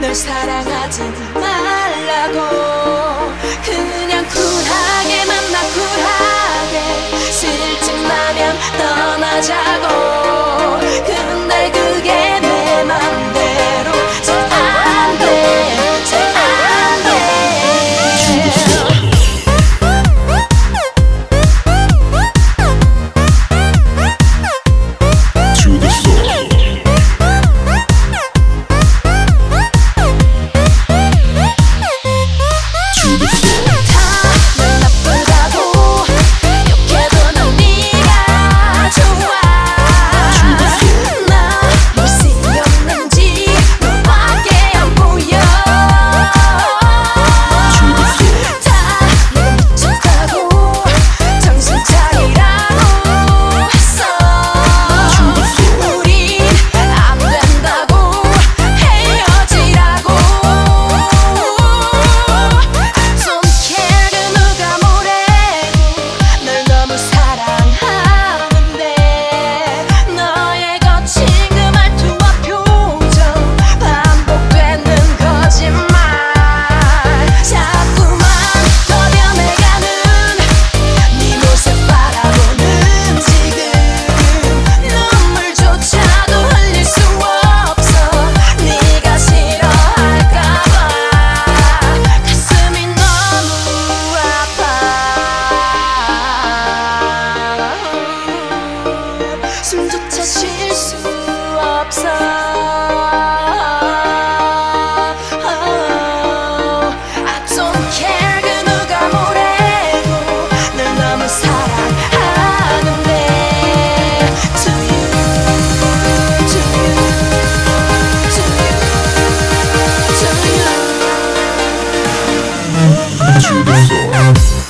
널 사랑하지 말라고. 그냥 쿨하게만 나 쿨하게. 슬쩍 마냥 떠나자고. Yeah. Yeah.